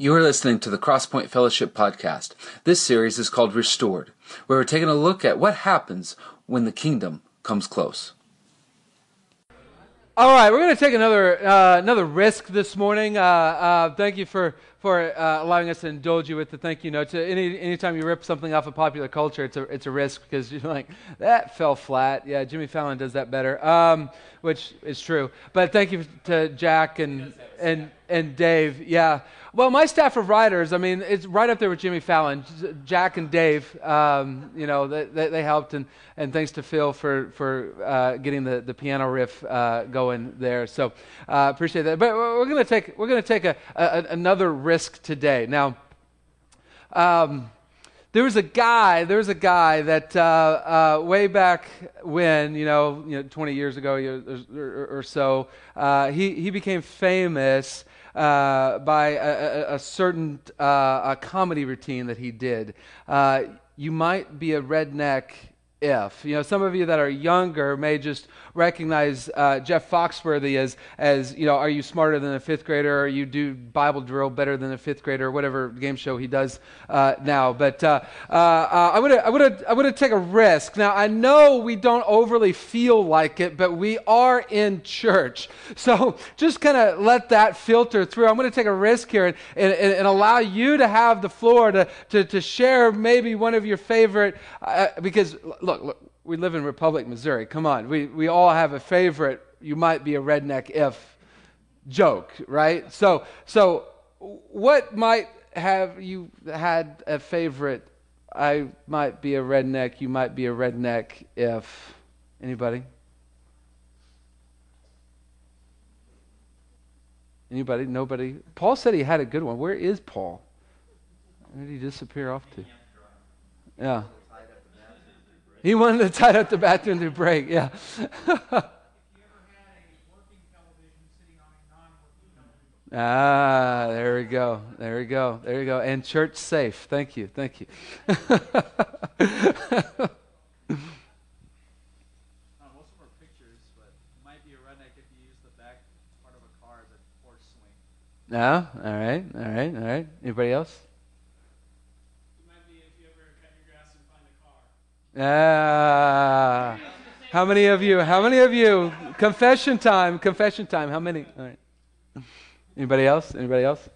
You are listening to the Crosspoint Fellowship podcast. This series is called Restored, where we're taking a look at what happens when the kingdom comes close. All right, we're going to take another uh, another risk this morning. Uh, uh, thank you for for uh, allowing us to indulge you with the thank you notes. Any anytime you rip something off of popular culture, it's a it's a risk because you're like that fell flat. Yeah, Jimmy Fallon does that better, um, which is true. But thank you to Jack and and and Dave. Yeah. Well, my staff of writers, I mean, it's right up there with Jimmy Fallon. Jack and Dave, um, you know, they, they, helped, and, and thanks to Phil for, for uh, getting the, the piano riff uh, going there. So uh, appreciate that. But we're going to take, we're gonna take a, a, another risk today. Now, um, there was a guy, there was a guy that uh, uh, way back when, you know, you know 20 years ago or, or so, uh, he, he became famous uh, by a, a, a certain uh, a comedy routine that he did. Uh, you might be a redneck if. You know, some of you that are younger may just recognize uh, Jeff Foxworthy as, as, you know, are you smarter than a fifth grader or you do Bible drill better than a fifth grader or whatever game show he does uh, now. But uh, uh, uh I would I would I would take a risk. Now, I know we don't overly feel like it, but we are in church. So just kind of let that filter through. I'm going to take a risk here and, and, and, allow you to have the floor to, to, to share maybe one of your favorite, uh, because look, look, we live in Republic, Missouri. Come on. We, we all have a favorite, you might be a redneck if joke, right? So, so what might have you had a favorite? I might be a redneck, you might be a redneck if. Anybody? Anybody? Nobody? Paul said he had a good one. Where is Paul? Where did he disappear off to? Yeah. He wanted to tie up the bathroom to break, yeah. ah, there we go. There we go. There we go. And church safe. Thank you. Thank you. No? All right. All right. All right. Anybody else? Ah. How many of you? How many of you? Confession time. Confession time. How many? All right. Anybody else? Anybody else?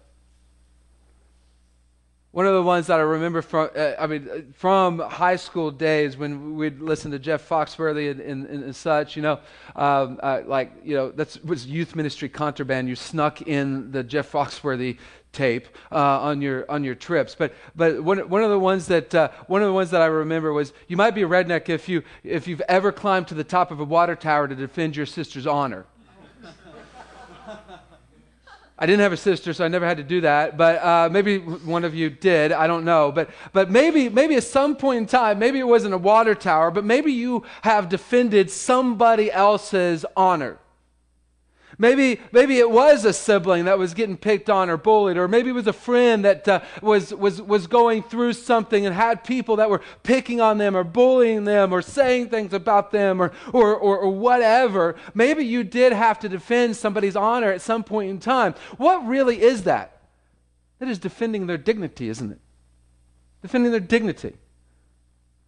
One of the ones that I remember from, uh, I mean, from high school days when we'd listen to Jeff Foxworthy and, and, and such, you know, um, uh, like, you know, that was youth ministry contraband. You snuck in the Jeff Foxworthy tape uh, on your on your trips. But but one, one of the ones that uh, one of the ones that I remember was you might be a redneck if you if you've ever climbed to the top of a water tower to defend your sister's honor. I didn't have a sister, so I never had to do that. But uh, maybe one of you did. I don't know. But but maybe maybe at some point in time, maybe it wasn't a water tower, but maybe you have defended somebody else's honor. Maybe, maybe it was a sibling that was getting picked on or bullied, or maybe it was a friend that uh, was, was, was going through something and had people that were picking on them or bullying them or saying things about them or, or, or, or whatever. Maybe you did have to defend somebody's honor at some point in time. What really is that? That is defending their dignity, isn't it? Defending their dignity.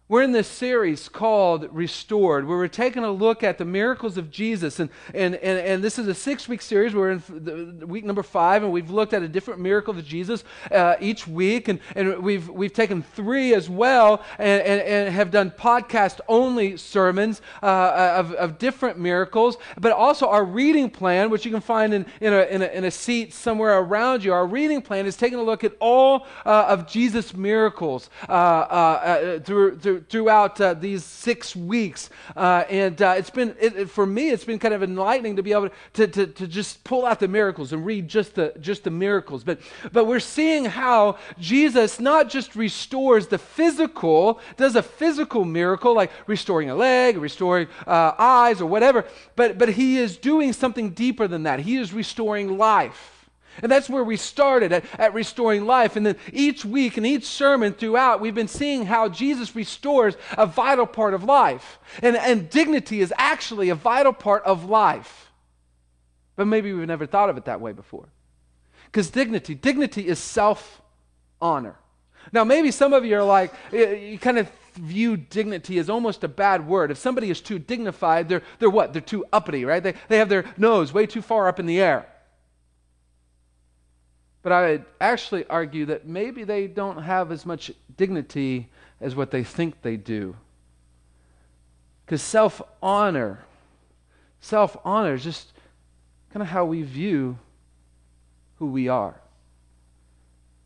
We're in this series called Restored, where we're taking a look at the miracles of Jesus. And, and, and, and this is a six week series. We're in week number five, and we've looked at a different miracle of Jesus uh, each week. And, and we've, we've taken three as well and, and, and have done podcast only sermons uh, of, of different miracles. But also, our reading plan, which you can find in, in, a, in, a, in a seat somewhere around you, our reading plan is taking a look at all uh, of Jesus' miracles uh, uh, through, through throughout uh, these six weeks. Uh, and uh, it's been, it, it, for me, it's been kind of enlightening to be able to, to, to just pull out the miracles and read just the, just the miracles. But, but we're seeing how Jesus not just restores the physical, does a physical miracle like restoring a leg, restoring uh, eyes, or whatever, but, but he is doing something deeper than that. He is restoring life. And that's where we started at, at, restoring life. And then each week and each sermon throughout, we've been seeing how Jesus restores a vital part of life. And, and dignity is actually a vital part of life. But maybe we've never thought of it that way before. Because dignity, dignity is self honor. Now, maybe some of you are like, you kind of view dignity as almost a bad word. If somebody is too dignified, they're, they're what? They're too uppity, right? They, they have their nose way too far up in the air. But I would actually argue that maybe they don't have as much dignity as what they think they do. Because self honor, self honor is just kind of how we view who we are.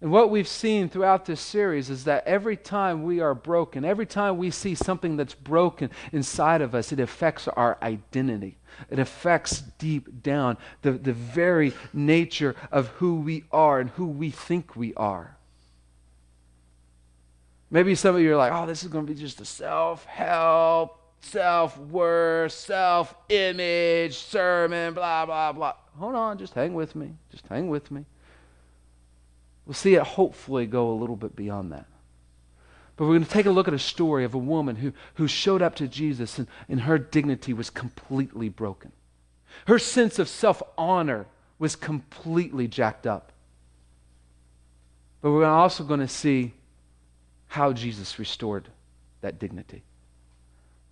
And what we've seen throughout this series is that every time we are broken, every time we see something that's broken inside of us, it affects our identity. It affects deep down the, the very nature of who we are and who we think we are. Maybe some of you are like, oh, this is going to be just a self help, self worth, self image sermon, blah, blah, blah. Hold on, just hang with me. Just hang with me. We'll see it hopefully go a little bit beyond that. But we're going to take a look at a story of a woman who, who showed up to Jesus and, and her dignity was completely broken. Her sense of self honor was completely jacked up. But we're also going to see how Jesus restored that dignity.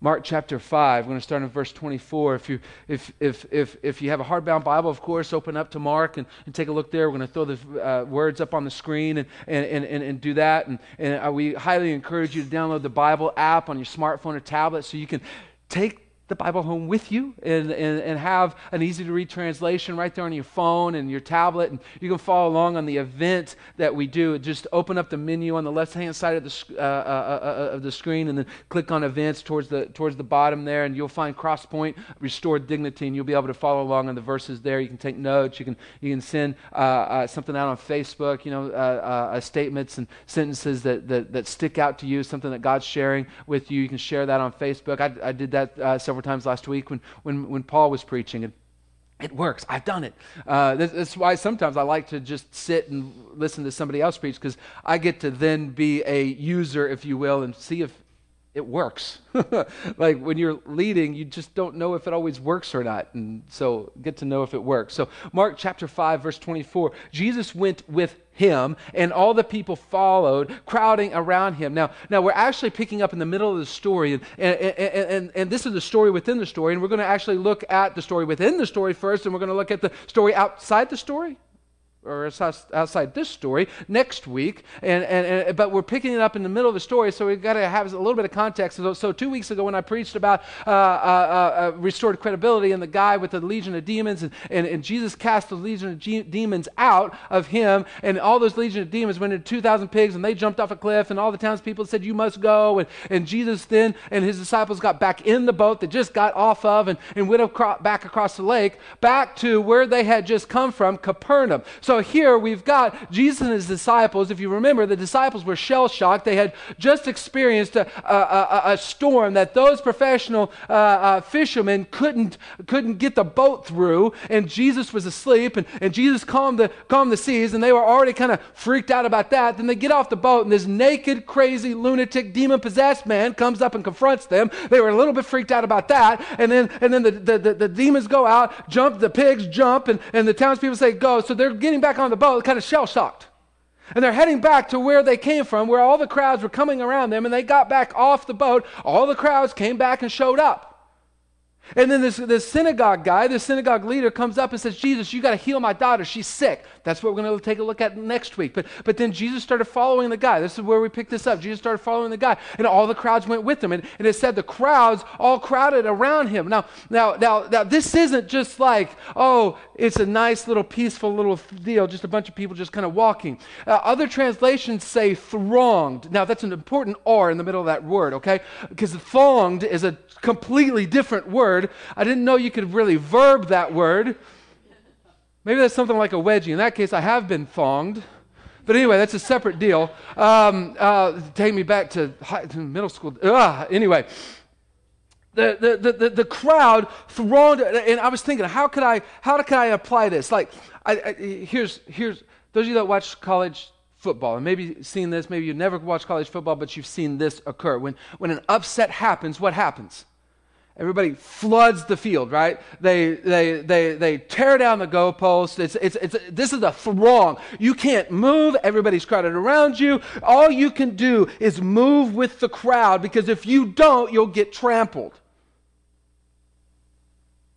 Mark chapter 5, we're going to start in verse 24. If you, if, if, if, if you have a hardbound Bible, of course, open up to Mark and, and take a look there. We're going to throw the uh, words up on the screen and, and, and, and do that. And, and uh, we highly encourage you to download the Bible app on your smartphone or tablet so you can take the Bible home with you and, and, and have an easy to read translation right there on your phone and your tablet. And you can follow along on the event that we do. Just open up the menu on the left hand side of the, uh, uh, uh, uh, of the screen and then click on events towards the, towards the bottom there. And you'll find Crosspoint Restored Dignity. And you'll be able to follow along on the verses there. You can take notes. You can, you can send uh, uh, something out on Facebook, you know, statements and sentences that, that, that stick out to you, something that God's sharing with you. You can share that on Facebook. I, I did that several several times last week when, when, when Paul was preaching. And it works. I've done it. Uh, that's, that's, why sometimes I like to just sit and listen to somebody else preach because I get to then be a user, if you will, and see if it works. like when you're leading, you just don't know if it always works or not. And so get to know if it works. So, Mark chapter 5, verse 24 Jesus went with him, and all the people followed, crowding around him. Now, now we're actually picking up in the middle of the story, and, and, and, and, and this is the story within the story. And we're going to actually look at the story within the story first, and we're going to look at the story outside the story or outside this story next week and, and, and, but we're picking it up in the middle of the story so we've got to have a little bit of context. So, so two weeks ago when i preached about uh, uh, uh, uh restored credibility and the guy with the legion of demons and, and, and jesus cast the legion of G- demons out of him and all those legion of demons went into 2000 pigs and they jumped off a cliff and all the townspeople said you must go and, and jesus then and his disciples got back in the boat that just got off of and, and went across, back across the lake back to where they had just come from capernaum. So here we've got Jesus and his disciples. If you remember, the disciples were shell shocked. They had just experienced a, a, a, a storm that those professional uh, uh, fishermen couldn't, couldn't get the boat through, and Jesus was asleep, and, and Jesus calmed the, calmed the seas, and they were already kind of freaked out about that. Then they get off the boat, and this naked, crazy, lunatic, demon possessed man comes up and confronts them. They were a little bit freaked out about that. And then, and then the, the, the, the demons go out, jump, the pigs jump, and, and the townspeople say, Go. So they're getting back on the boat, kind of shell shocked. And they're heading back to where they came from, where all the crowds were coming around them, and they got back off the boat. All the crowds came back and showed up. And then this, this synagogue guy, this synagogue leader, comes up and says, Jesus, you got to heal my daughter. She's sick. That's what we're going to take a look at next week. But, but then Jesus started following the guy. This is where we picked this up. Jesus started following the guy, and all the crowds went with him. And, and it said the crowds all crowded around him. Now, now, now, now, this isn't just like, oh, it's a nice little peaceful little deal, just a bunch of people just kind of walking. Uh, other translations say thronged. Now, that's an important R in the middle of that word, okay? Because thronged is a completely different word. I didn't know you could really verb that word. Maybe that's something like a wedgie. In that case, I have been thonged. But anyway, that's a separate deal. Um, uh, take me back to, high, to middle school. Ugh, anyway, the, the, the, the, crowd thronged, and I was thinking, how could I, how could I apply this? Like, I, I, here's, here's, those of you that watch college football, and maybe seen this, maybe you've never watched college football, but you've seen this occur. When, when an upset happens, what happens? Everybody floods the field, right? They, they, they, they tear down the goalposts. It's, it's, it's, this is a throng. You can't move. Everybody's crowded around you. All you can do is move with the crowd because if you don't, you'll get trampled.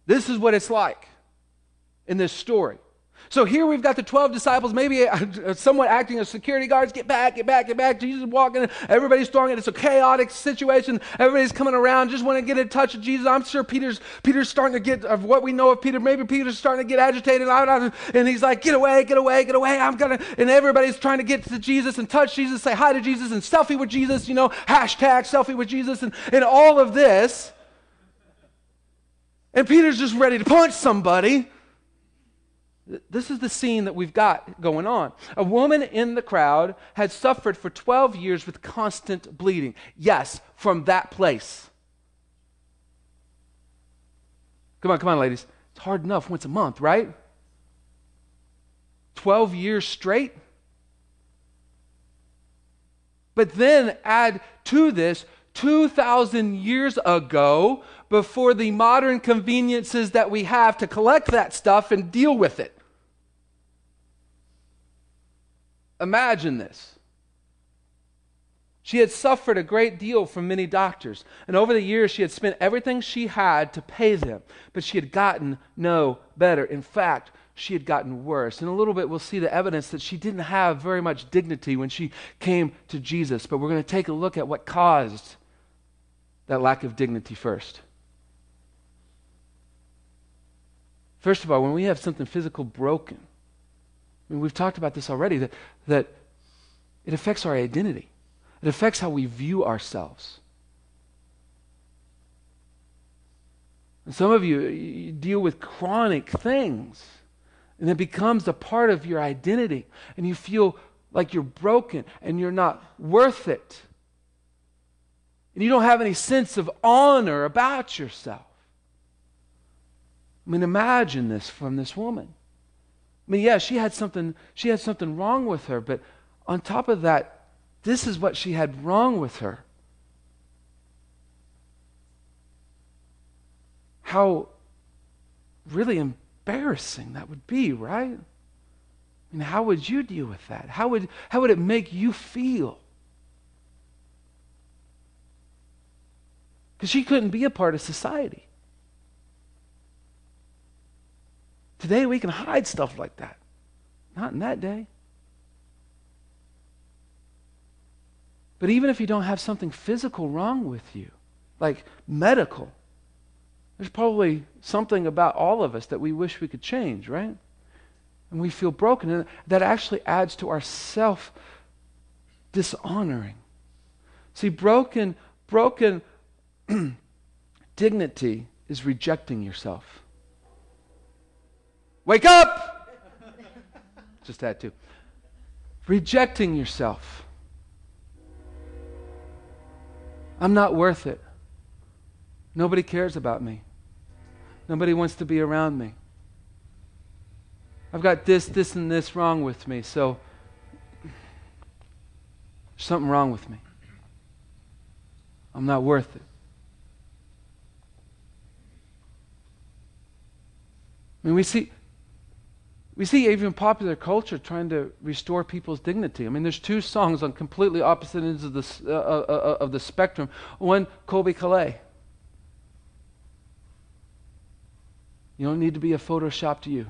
This is what it's like in this story. So here we've got the 12 disciples, maybe uh, somewhat acting as security guards. Get back, get back, get back. Jesus walking. Everybody's throwing it. It's a chaotic situation. Everybody's coming around, just want to get in touch with Jesus. I'm sure Peter's Peter's starting to get, of what we know of Peter, maybe Peter's starting to get agitated. And he's like, get away, get away, get away. I'm to, and everybody's trying to get to Jesus and touch Jesus, say hi to Jesus and selfie with Jesus, you know, hashtag selfie with Jesus and, and all of this. And Peter's just ready to punch somebody. This is the scene that we've got going on. A woman in the crowd had suffered for 12 years with constant bleeding. Yes, from that place. Come on, come on, ladies. It's hard enough once a month, right? 12 years straight. But then add to this 2,000 years ago, before the modern conveniences that we have to collect that stuff and deal with it. Imagine this. She had suffered a great deal from many doctors, and over the years she had spent everything she had to pay them, but she had gotten no better. In fact, she had gotten worse. In a little bit, we'll see the evidence that she didn't have very much dignity when she came to Jesus, but we're going to take a look at what caused that lack of dignity first. First of all, when we have something physical broken, Mean, we've talked about this already, that, that it affects our identity. It affects how we view ourselves. And some of you, you deal with chronic things, and it becomes a part of your identity, and you feel like you're broken and you're not worth it. And you don't have any sense of honor about yourself. I mean, imagine this from this woman. I mean, yeah, she had something, she had something wrong with her, but on top of that, this is what she had wrong with her. How really embarrassing that would be, right? I mean, how would you deal with that? How would, how would it make you feel? Because she couldn't be a part of society. Today we can hide stuff like that. Not in that day. But even if you don't have something physical wrong with you, like medical, there's probably something about all of us that we wish we could change, right? And we feel broken. And that actually adds to our self dishonoring. See, broken, broken dignity is rejecting yourself. Wake up! Just that too. Rejecting yourself. I'm not worth it. Nobody cares about me. Nobody wants to be around me. I've got this, this, and this wrong with me, so there's something wrong with me. I'm not worth it. I mean, we see we see even popular culture trying to restore people's dignity. I mean, there's two songs on completely opposite ends of the, uh, uh, uh, of the spectrum. One, Colbie Caillat. You don't need to be a Photoshop to you.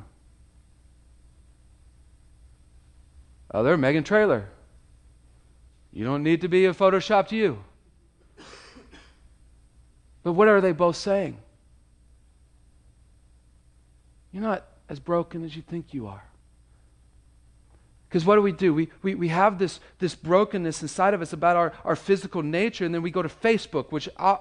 Other, Meghan Trainor. You don't need to be a Photoshop to you. But what are they both saying? You're not as broken as you think you are. Because what do we do? We, we, we have this, this brokenness inside of us about our, our physical nature, and then we go to Facebook, which uh,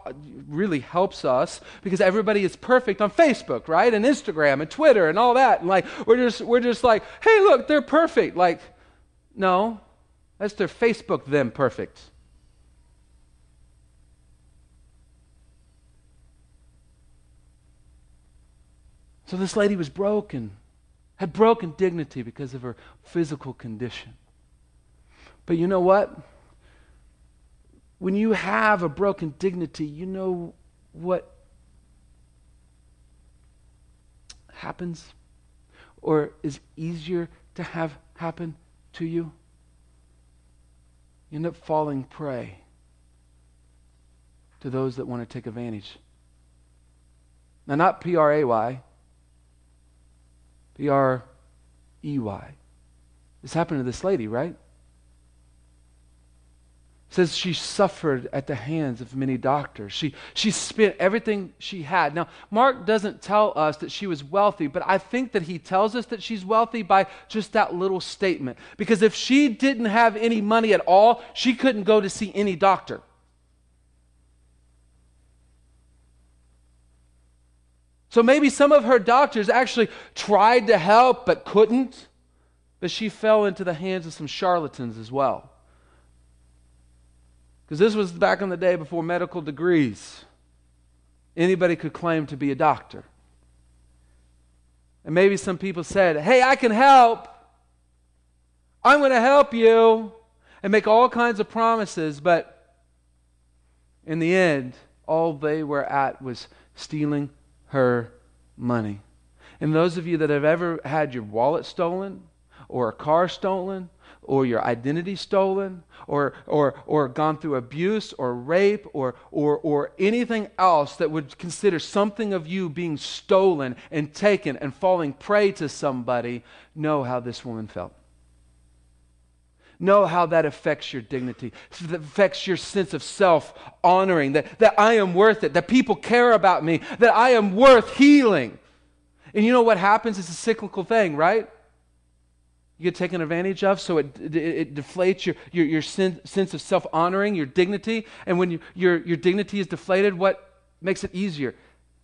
really helps us because everybody is perfect on Facebook, right? And Instagram and Twitter and all that. And like, we're just, we're just like, hey, look, they're perfect. Like, no, that's their Facebook them perfect. So this lady was broken, had broken dignity because of her physical condition. But you know what? When you have a broken dignity, you know what happens or is easier to have happen to you, you end up falling prey to those that want to take advantage. Now, not P R A Y, P R E Y. This happened to this lady, right? says she suffered at the hands of many doctors. She, she spent everything she had. Now, Mark doesn't tell us that she was wealthy, but I think that he tells us that she's wealthy by just that little statement. Because if she didn't have any money at all, she couldn't go to see any doctor. So maybe some of her doctors actually tried to help but couldn't, but she fell into the hands of some charlatans as well. Because this was back in the day before medical degrees. Anybody could claim to be a doctor. And maybe some people said, Hey, I can help. I'm going to help you. And make all kinds of promises. But in the end, all they were at was stealing her money. And those of you that have ever had your wallet stolen, or a car stolen, or your identity stolen or, or, or gone through abuse or rape or, or, or anything else that would consider something of you being stolen and taken and falling prey to somebody, know how this woman felt. Know how that affects your dignity, that affects your sense of self honoring, that, that I am worth it, that people care about me, that I am worth healing. And you know what happens? It's a cyclical thing, right? you get taken advantage of, so it, it, it deflates your, your, your sen- sense of self honoring, your dignity. And when you, your, your dignity is deflated, what makes it easier?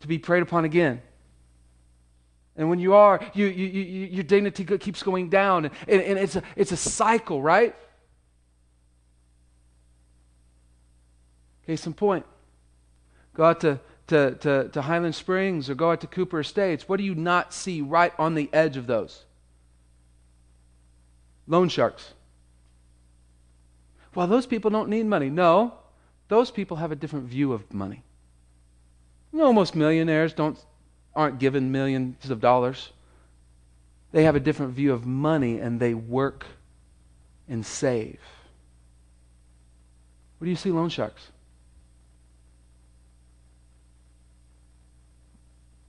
To be preyed upon again. And when you are, you, you, you, your dignity keeps going down. And, and, it's, a, it's a cycle, right? Case in point. Go out to, to, to, to Highland Springs or go out to Cooper Estates. What do you not see right on the edge of those? loan sharks. Well, those people don't need money. No, those people have a different view of money. You know, most millionaires don't, aren't given millions of dollars. They have a different view of money and they work and save. Where do you see loan sharks?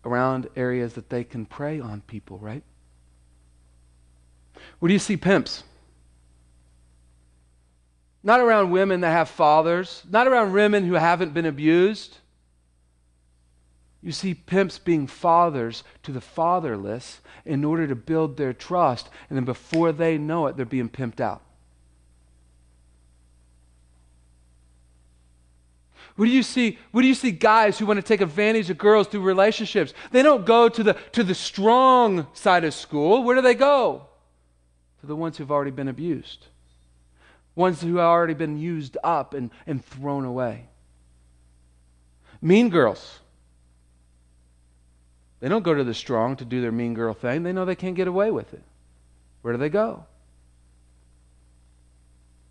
Around areas that they can prey on people, right? Where do you see pimps? Not around women that have fathers, not around women who haven't been abused. You see pimps being fathers to the fatherless in order to build their trust, and then before they know it, they're being pimped out. What do you see, where do you see guys who want to take advantage of girls through relationships? They don't go to the, to the strong side of school. Where do they go? to the ones who've already been abused, ones who have already been used up and, and thrown away. Mean girls. They don't go to the strong to do their mean girl thing. They know they can't get away with it. Where do they go?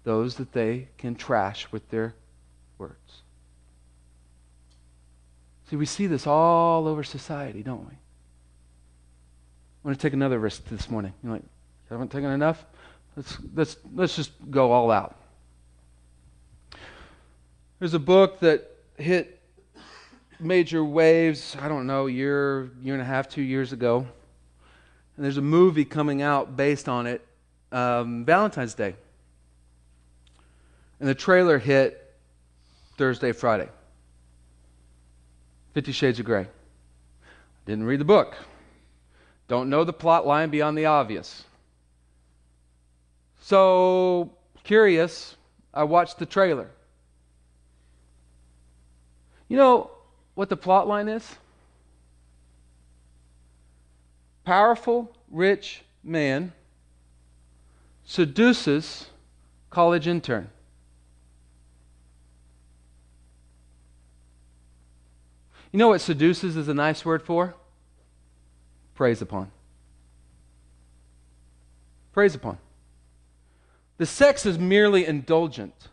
Those that they can trash with their words. See, we see this all over society, don't we? I want to take another risk this morning. You're like, I haven't taken enough? Let's, let's, let's just go all out. There's a book that hit major waves, I don't know, year, year and a half, two years ago. And there's a movie coming out based on it um, Valentine's Day. And the trailer hit Thursday, Friday. Fifty Shades of Grey. Didn't read the book. Don't know the plot line beyond the obvious. So, curious, I watched the trailer. You know what the plot line is? Powerful, rich man seduces college intern. You know what seduces is a nice word for? Preys upon. Preys upon. The sex is merely indulgent.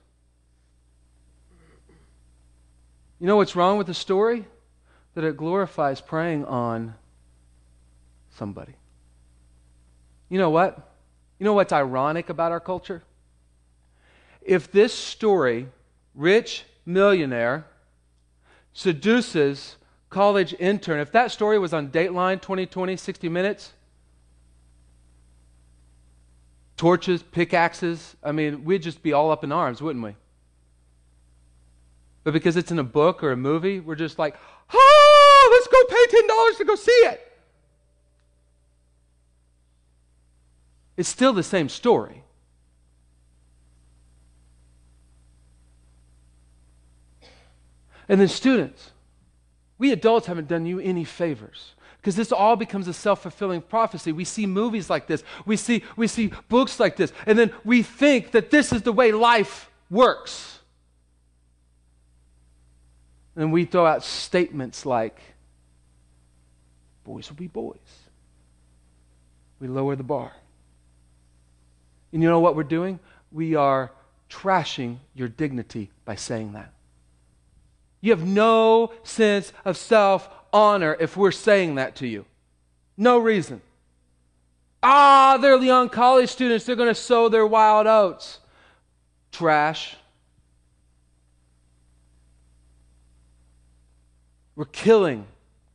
You know what's wrong with the story? That it glorifies preying on somebody. You know what? You know what's ironic about our culture? If this story, rich millionaire, seduces college intern, if that story was on Dateline 2020, 60 Minutes, torches, pickaxes, I mean, we'd just be all up in arms, wouldn't we? But because it's in a book or a movie, we're just like, oh, let's go pay $10 to go see it. It's still the same story. And then, students, we adults haven't done you any favors because this all becomes a self-fulfilling prophecy we see movies like this we see we see books like this and then we think that this is the way life works and we throw out statements like boys will be boys we lower the bar and you know what we're doing? We are trashing your dignity by saying that. You have no sense of self honor if we're saying that to you. No reason. Ah, they're young college students. They're going to sow their wild oats. Trash. We're killing,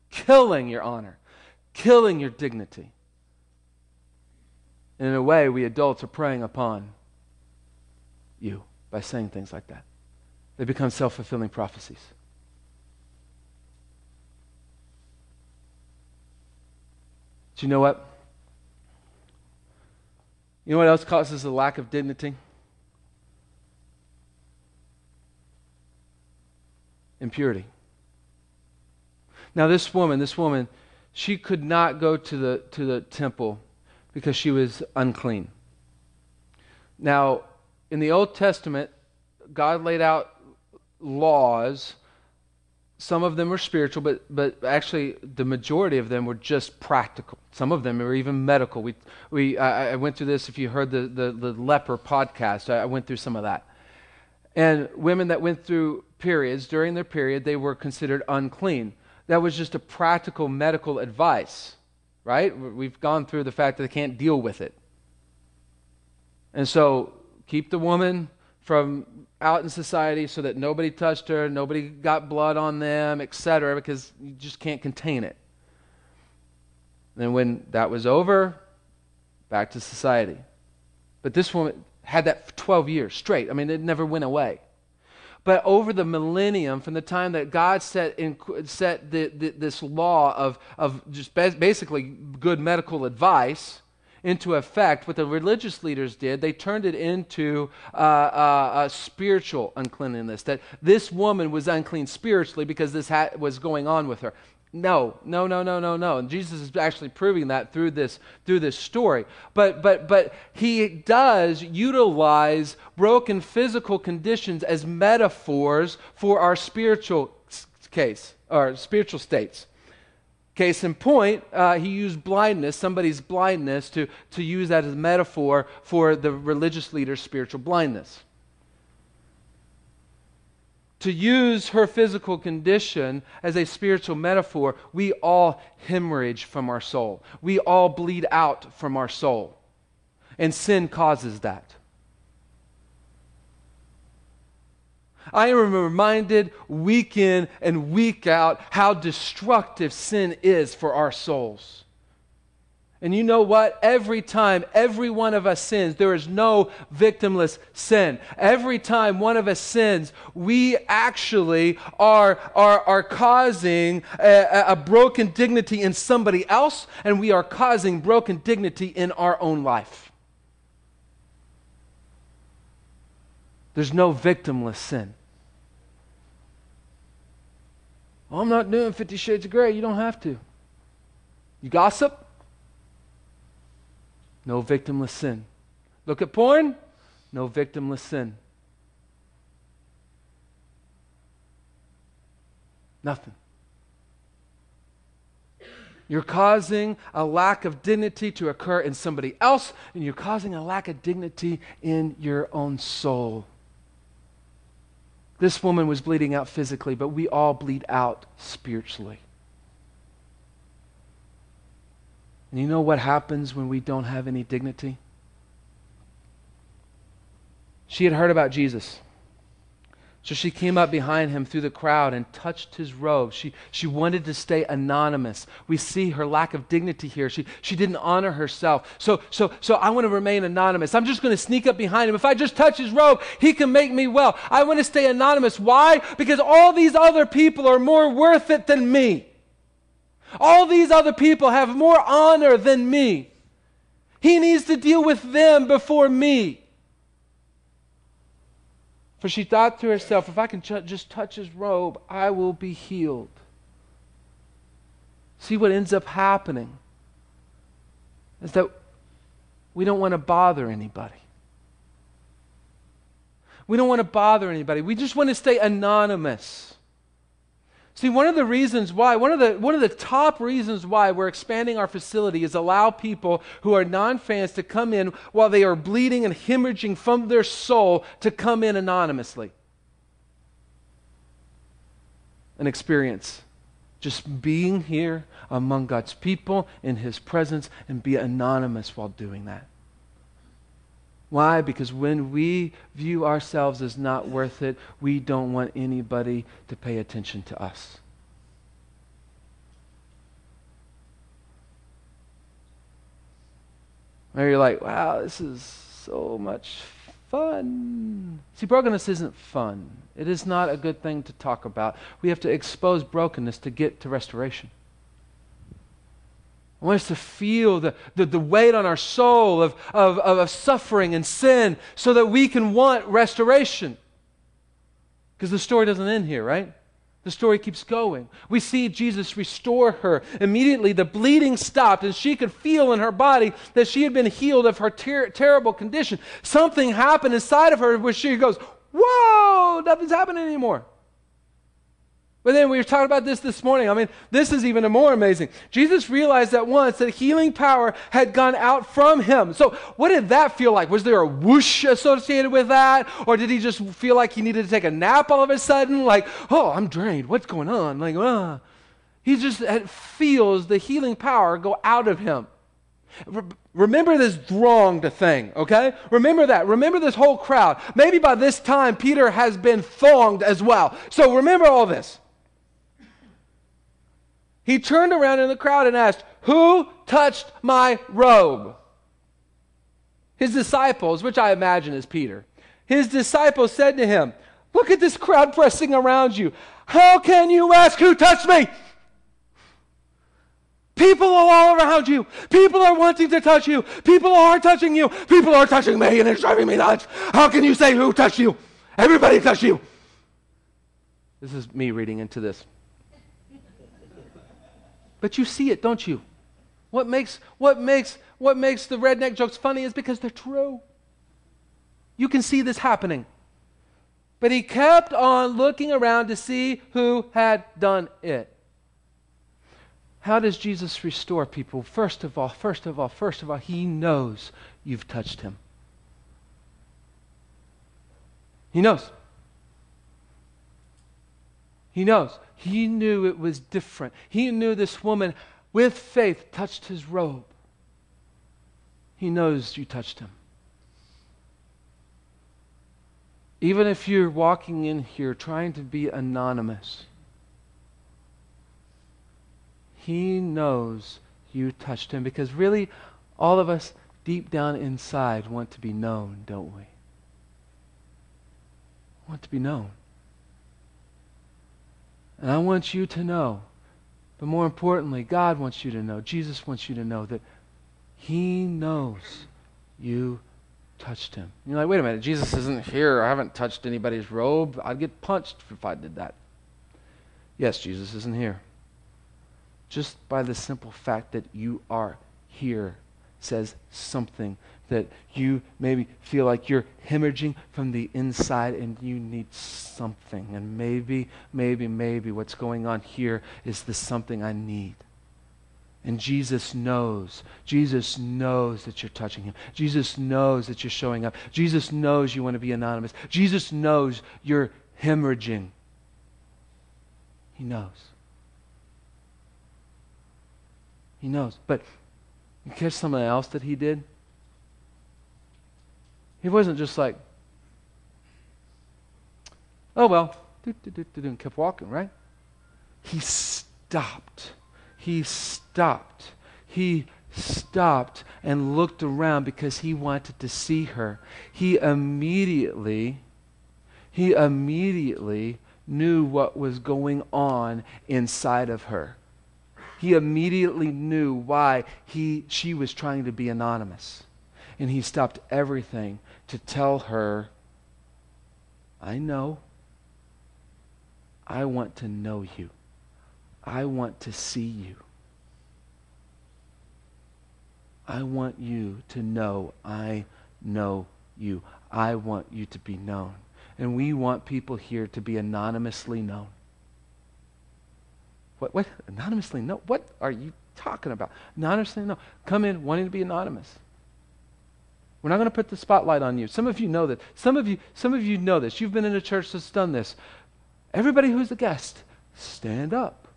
killing your honor, killing your dignity. And in a way, we adults are preying upon you by saying things like that. They become self fulfilling prophecies. Do you know what? You know what else causes a lack of dignity? Impurity. Now, this woman, this woman, she could not go to the, to the temple because she was unclean. Now, in the Old Testament, God laid out laws. Some of them were spiritual, but, but actually the majority of them were just practical. Some of them were even medical. We, we, I, I went through this, if you heard the, the, the leper podcast, I, I went through some of that. And women that went through periods, during their period, they were considered unclean. That was just a practical medical advice right? We've gone through the fact that they can't deal with it. And so keep the woman from out in society so that nobody touched her, nobody got blood on them, etc., because you just can't contain it. And then when that was over, back to society. But this woman had that for 12 years straight. I mean, it never went away. But over the millennium, from the time that God set, in, set the, the, this law of, of just basically good medical advice into effect, what the religious leaders did, they turned it into uh, uh, a spiritual uncleanliness. That this woman was unclean spiritually because this ha- was going on with her. No, no, no, no, no, no. And Jesus is actually proving that through this through this story. But but but he does utilize broken physical conditions as metaphors for our spiritual case or spiritual states. Case in point, uh, he used blindness, somebody's blindness, to, to use that as a metaphor for the religious leader's spiritual blindness to use her physical condition as a spiritual metaphor, we all hemorrhage from our soul. We all bleed out from our soul. And sin causes that. I am reminded week in and week out how destructive sin is for our souls. And you know what? Every time every one of us sins, there is no victimless sin. Every time one of us sins, we actually are, are, are causing a, a broken dignity in somebody else, and we are causing broken dignity in our own life. There's no victimless sin. Well, I'm not doing Fifty Shades of Grey. You don't have to. You gossip? No victimless sin. Look at porn? No victimless sin. Nothing. You're causing a lack of dignity to occur in somebody else, and you're causing a lack of dignity in your own soul. This woman was bleeding out physically, but we all bleed out spiritually. And you know what happens when we don't have any dignity? She had heard about Jesus. So she came up behind him through the crowd and touched his robe. She, she wanted to stay anonymous. We see her lack of dignity here. She, she didn't honor herself. So, so, so I want to remain anonymous. I'm just going to sneak up behind him. If I just touch his robe, he can make me well. I want to stay anonymous. Why? Because all these other people are more worth it than me. All these other people have more honor than me. He needs to deal with them before me. For she thought to herself, if I can ch- just touch his robe, I will be healed. See what ends up happening is that we don't want to bother anybody. We don't want to bother anybody. We just want to stay anonymous. See, one of the reasons why, one of the, one of the top reasons why we're expanding our facility is allow people who are non fans to come in while they are bleeding and hemorrhaging from their soul to come in anonymously An experience just being here among God's people in His presence and be anonymous while doing that. Why? Because when we view ourselves as not worth it, we don't want anybody to pay attention to us. Maybe you're like, wow, this is so much fun. See, brokenness isn't fun. It is not a good thing to talk about. We have to expose brokenness to get to restoration. I want us to feel the, the, the weight on our soul of, of, of suffering and sin so that we can want restoration. Because the story doesn't end here, right? The story keeps going. We see Jesus restore her. Immediately, the bleeding stopped, and she could feel in her body that she had been healed of her ter- terrible condition. Something happened inside of her where she goes, Whoa, nothing's happening anymore. But then we were talking about this this morning. I mean, this is even more amazing. Jesus realized at once that healing power had gone out from him. So, what did that feel like? Was there a whoosh associated with that? Or did he just feel like he needed to take a nap all of a sudden? Like, oh, I'm drained. What's going on? Like, ah. He just feels the healing power go out of him. Remember this thronged thing, okay? Remember that. Remember this whole crowd. Maybe by this time, Peter has been thronged as well. So remember all this. He turned around in the crowd and asked, Who touched my robe? His disciples, which I imagine is Peter, his disciples said to him, Look at this crowd pressing around you. How can you ask who touched me? People are all around you. People are wanting to touch you. People are touching you. People are touching me, and it's driving me nuts. How can you say who touched you? Everybody touched you. This is me reading into this. But you see it, don't you? What makes, what makes, what makes the redneck jokes funny is because they're true. You can see this happening. But he kept on looking around to see who had done it. How does Jesus restore people? First of all, first of all, first of all, he knows you've touched him. He knows. He knows. He knew it was different. He knew this woman, with faith, touched his robe. He knows you touched him. Even if you're walking in here trying to be anonymous, he knows you touched him because really, all of us deep down inside want to be known, don't we? Want to be known. And I want you to know, but more importantly, God wants you to know, Jesus wants you to know that He knows you touched Him. You're like, wait a minute, Jesus isn't here. I haven't touched anybody's robe. I'd get punched if I did that. Yes, Jesus isn't here. Just by the simple fact that you are here says something that you maybe feel like you're hemorrhaging from the inside and you need something. And maybe, maybe, maybe what's going on here is the something I need. And Jesus knows. Jesus knows that you're touching him. Jesus knows that you're showing up. Jesus knows you want to be anonymous. Jesus knows you're hemorrhaging. He knows. He knows. But You catch something else that he did? He wasn't just like, oh, well, and kept walking, right? He stopped. He stopped. He stopped and looked around because he wanted to see her. He immediately, he immediately knew what was going on inside of her. He immediately knew why he, she was trying to be anonymous. And he stopped everything to tell her, I know. I want to know you. I want to see you. I want you to know I know you. I want you to be known. And we want people here to be anonymously known. What? What? Anonymously known? What are you talking about? Anonymously known. Come in wanting to be anonymous. We're not going to put the spotlight on you. Some of you know that. Some of you, some of you know this. You've been in a church that's done this. Everybody who's a guest, stand up.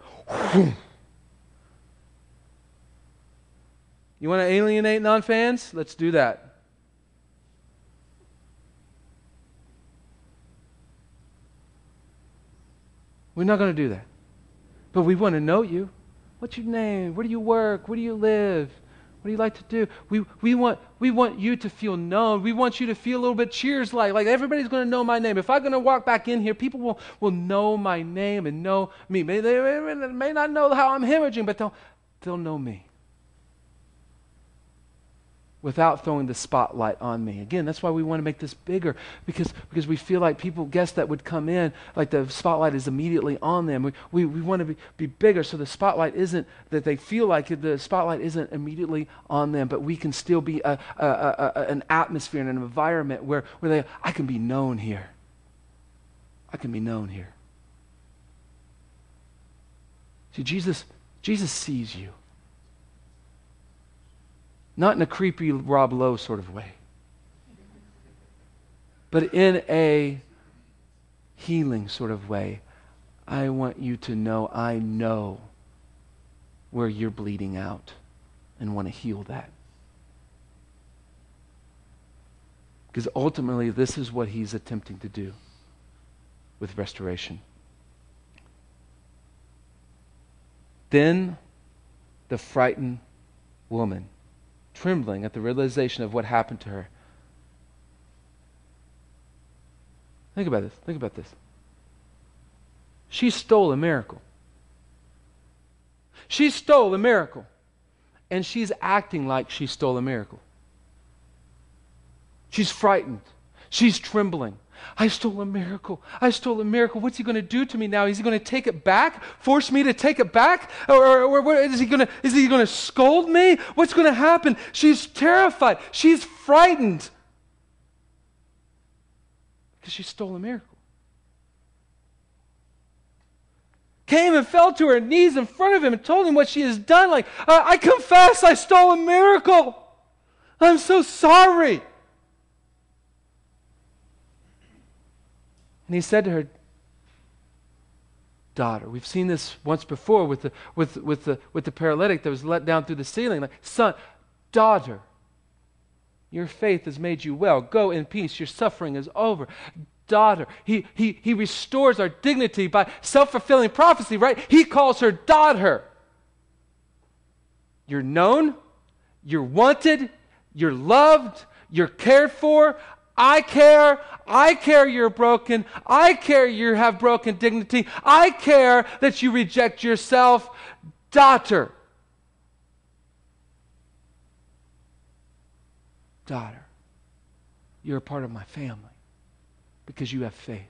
You want to alienate non fans? Let's do that. We're not going to do that. But we want to know you. What's your name? Where do you work? Where do you live? What do you like to do? We, we, want, we want you to feel known. We want you to feel a little bit cheers like. Like everybody's going to know my name. If I'm going to walk back in here, people will, will know my name and know me. May, they may not know how I'm hemorrhaging, but they'll, they'll know me without throwing the spotlight on me. Again, that's why we want to make this bigger because, because we feel like people, guests that would come in, like the spotlight is immediately on them. We, we, we want to be, be bigger so the spotlight isn't, that they feel like the spotlight isn't immediately on them, but we can still be a, a, a, an atmosphere and an environment where, where they, I can be known here. I can be known here. See, Jesus, Jesus sees you. Not in a creepy Rob Lowe sort of way, but in a healing sort of way. I want you to know I know where you're bleeding out and want to heal that. Because ultimately, this is what he's attempting to do with restoration. Then the frightened woman trembling at the realization of what happened to her. Think about this. Think about this. She stole a miracle. She stole a miracle. And she's acting like she stole a miracle. She's frightened. She's trembling. I stole a miracle. I stole a miracle. What's he going to do to me now? Is he going to take it back? Force me to take it back? Or, or, or is he going to is he going to scold me? What's going to happen? She's terrified. She's frightened. Because she stole a miracle. Came and fell to her knees in front of him and told him what she has done. Like, I confess I stole a miracle. I'm so sorry. And he said to her, Daughter, we've seen this once before with the, with, with, the, with the paralytic that was let down through the ceiling. Like, son, daughter, your faith has made you well. Go in peace. Your suffering is over. Daughter. He, he, he restores our dignity by self fulfilling prophecy, right? He calls her daughter. You're known, you're wanted, you're loved, you're cared for. I care. I care you're broken. I care you have broken dignity. I care that you reject yourself. Daughter. Daughter, you're a part of my family because you have faith.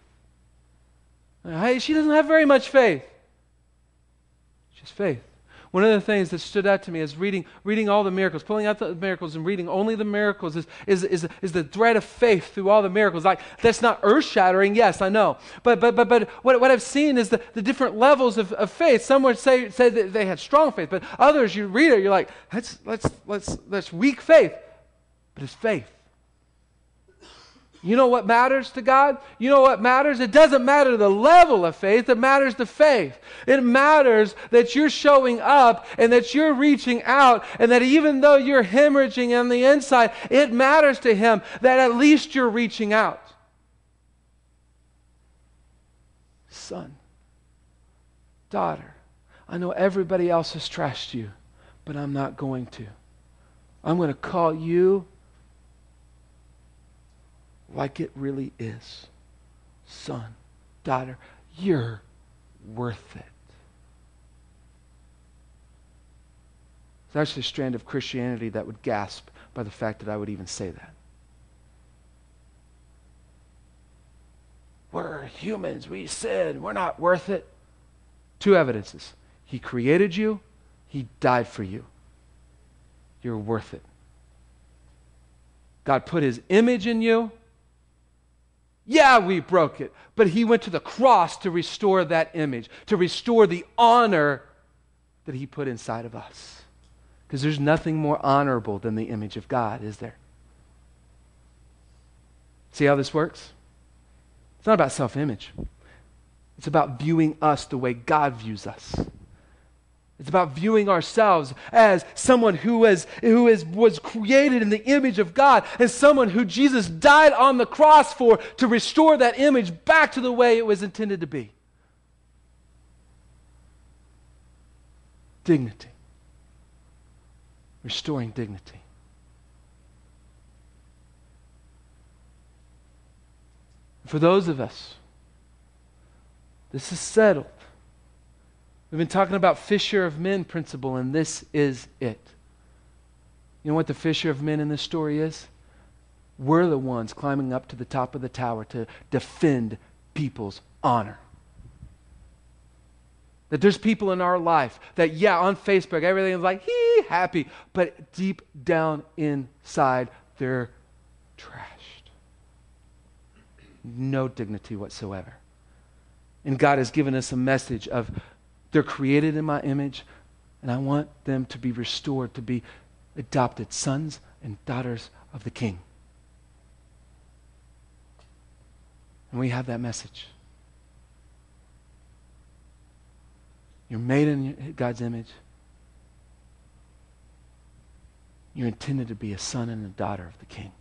She doesn't have very much faith. She has faith. One of the things that stood out to me is reading, reading all the miracles, pulling out the miracles and reading only the miracles is, is, is, is the thread of faith through all the miracles. Like, that's not earth shattering, yes, I know. But, but, but, but what, what I've seen is the, the different levels of, of faith. Some would say, say that they had strong faith, but others, you read it, you're like, that's, that's, that's, that's weak faith. But it's faith. You know what matters to God? You know what matters? It doesn't matter the level of faith, it matters the faith. It matters that you're showing up and that you're reaching out, and that even though you're hemorrhaging on the inside, it matters to Him that at least you're reaching out. Son, daughter, I know everybody else has trashed you, but I'm not going to. I'm going to call you like it really is. Son, daughter, you're worth it. There's actually a strand of Christianity that would gasp by the fact that I would even say that. We're humans. We sin. We're not worth it. Two evidences. He created you, He died for you. You're worth it. God put His image in you. Yeah, we broke it, but He went to the cross to restore that image, to restore the honor that He put inside of us. Because there's nothing more honorable than the image of God, is there? See how this works? It's not about self image, it's about viewing us the way God views us. It's about viewing ourselves as someone who, is, who is, was created in the image of God, as someone who Jesus died on the cross for to restore that image back to the way it was intended to be. Dignity. Restoring dignity. For those of us, this is settled. We've been talking about fisher of men principle, and this is it. You know what the fisher of men in this story is? We're the ones climbing up to the top of the tower to defend people's honor. That there's people in our life that, yeah, on Facebook, everything is like, hee, happy, but deep down inside, they're trashed. No dignity whatsoever. And God has given us a message of they're created in my image, and I want them to be restored, to be adopted sons and daughters of the King. And we have that message. You're made in God's image. You're intended to be a son and a daughter of the King.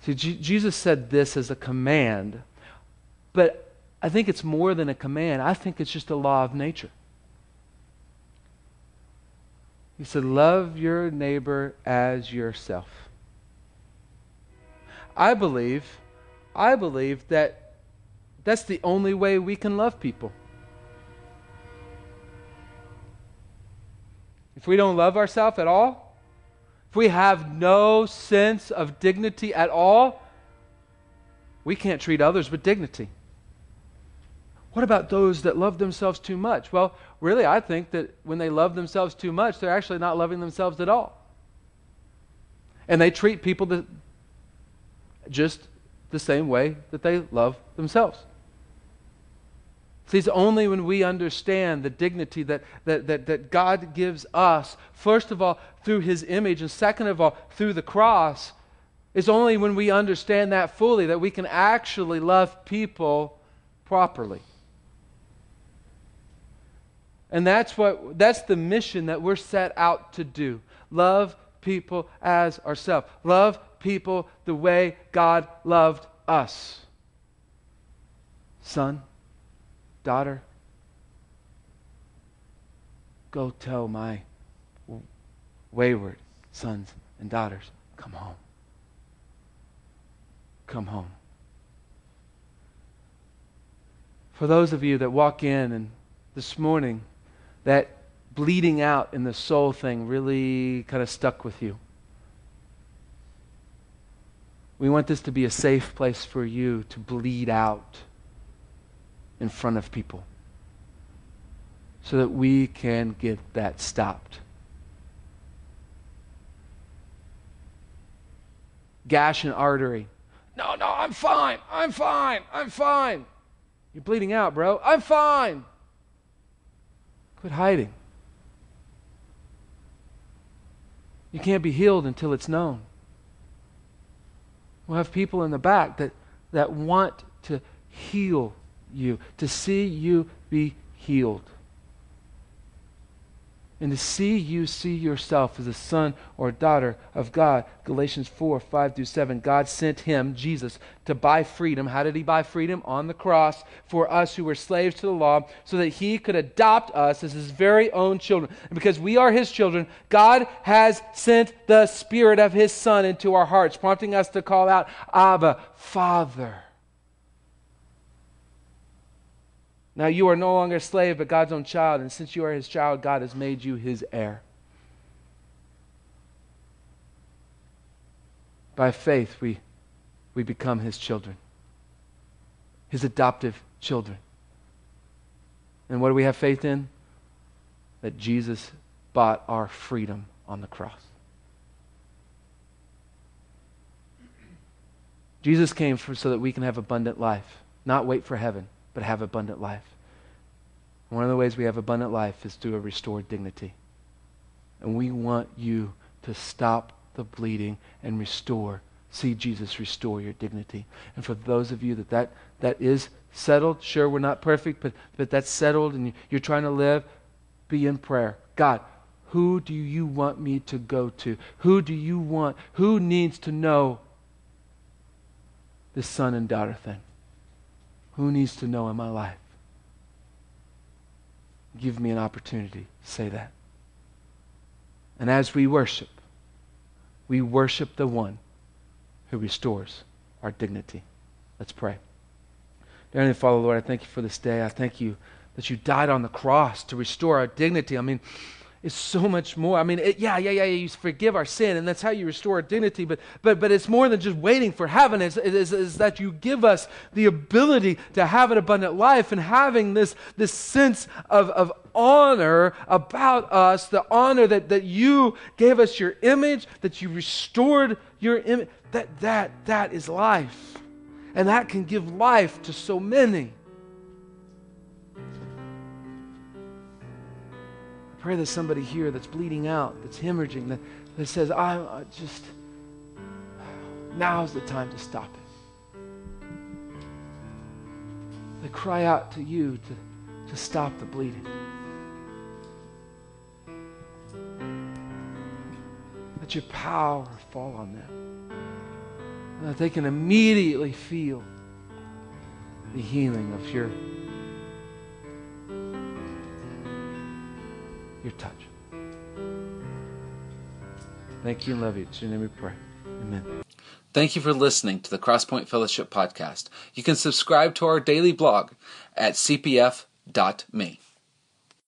See, G- Jesus said this as a command, but I think it's more than a command. I think it's just a law of nature. He said, Love your neighbor as yourself. I believe, I believe that that's the only way we can love people. If we don't love ourselves at all, if we have no sense of dignity at all, we can't treat others with dignity. What about those that love themselves too much? Well, really, I think that when they love themselves too much, they're actually not loving themselves at all. And they treat people just the same way that they love themselves. See, it's only when we understand the dignity that, that, that, that God gives us, first of all, through His image, and second of all, through the cross, it's only when we understand that fully that we can actually love people properly. And that's what that's the mission that we're set out to do. Love people as ourselves. Love people the way God loved us. Son, daughter, go tell my wayward sons and daughters, come home. Come home. For those of you that walk in and this morning that bleeding out in the soul thing really kind of stuck with you. We want this to be a safe place for you to bleed out in front of people so that we can get that stopped. Gash an artery. No, no, I'm fine. I'm fine. I'm fine. You're bleeding out, bro. I'm fine. Quit hiding. You can't be healed until it's known. We'll have people in the back that, that want to heal you, to see you be healed and to see you see yourself as a son or daughter of God. Galatians 4 5 through 7. God sent him, Jesus, to buy freedom. How did he buy freedom? On the cross for us who were slaves to the law, so that he could adopt us as his very own children. And because we are his children, God has sent the Spirit of his Son into our hearts, prompting us to call out, Abba, Father. Now you are no longer a slave, but God's own child. And since you are his child, God has made you his heir. By faith, we, we become his children, his adoptive children. And what do we have faith in? That Jesus bought our freedom on the cross. Jesus came for, so that we can have abundant life, not wait for heaven but have abundant life. One of the ways we have abundant life is through a restored dignity. And we want you to stop the bleeding and restore. See Jesus restore your dignity. And for those of you that that, that is settled, sure, we're not perfect, but, but that's settled and you're trying to live, be in prayer. God, who do you want me to go to? Who do you want? Who needs to know this son and daughter thing? Who needs to know in my life? Give me an opportunity to say that. And as we worship, we worship the one who restores our dignity. Let's pray. Dear Heavenly Father, Lord, I thank you for this day. I thank you that you died on the cross to restore our dignity. I mean, is so much more. I mean, it, yeah, yeah, yeah, you forgive our sin, and that's how you restore our dignity. But, but, but it's more than just waiting for heaven. It's, it is, it's that you give us the ability to have an abundant life and having this, this sense of, of honor about us, the honor that, that you gave us your image, that you restored your image. That, that, that is life. And that can give life to so many. Pray there's somebody here that's bleeding out, that's hemorrhaging, that, that says, I, I just, now's the time to stop it. They cry out to you to, to stop the bleeding. Let your power fall on them. And that they can immediately feel the healing of your your touch. Thank you and love you. It's your name we pray. Amen. Thank you for listening to the Crosspoint Fellowship podcast. You can subscribe to our daily blog at cpf.me.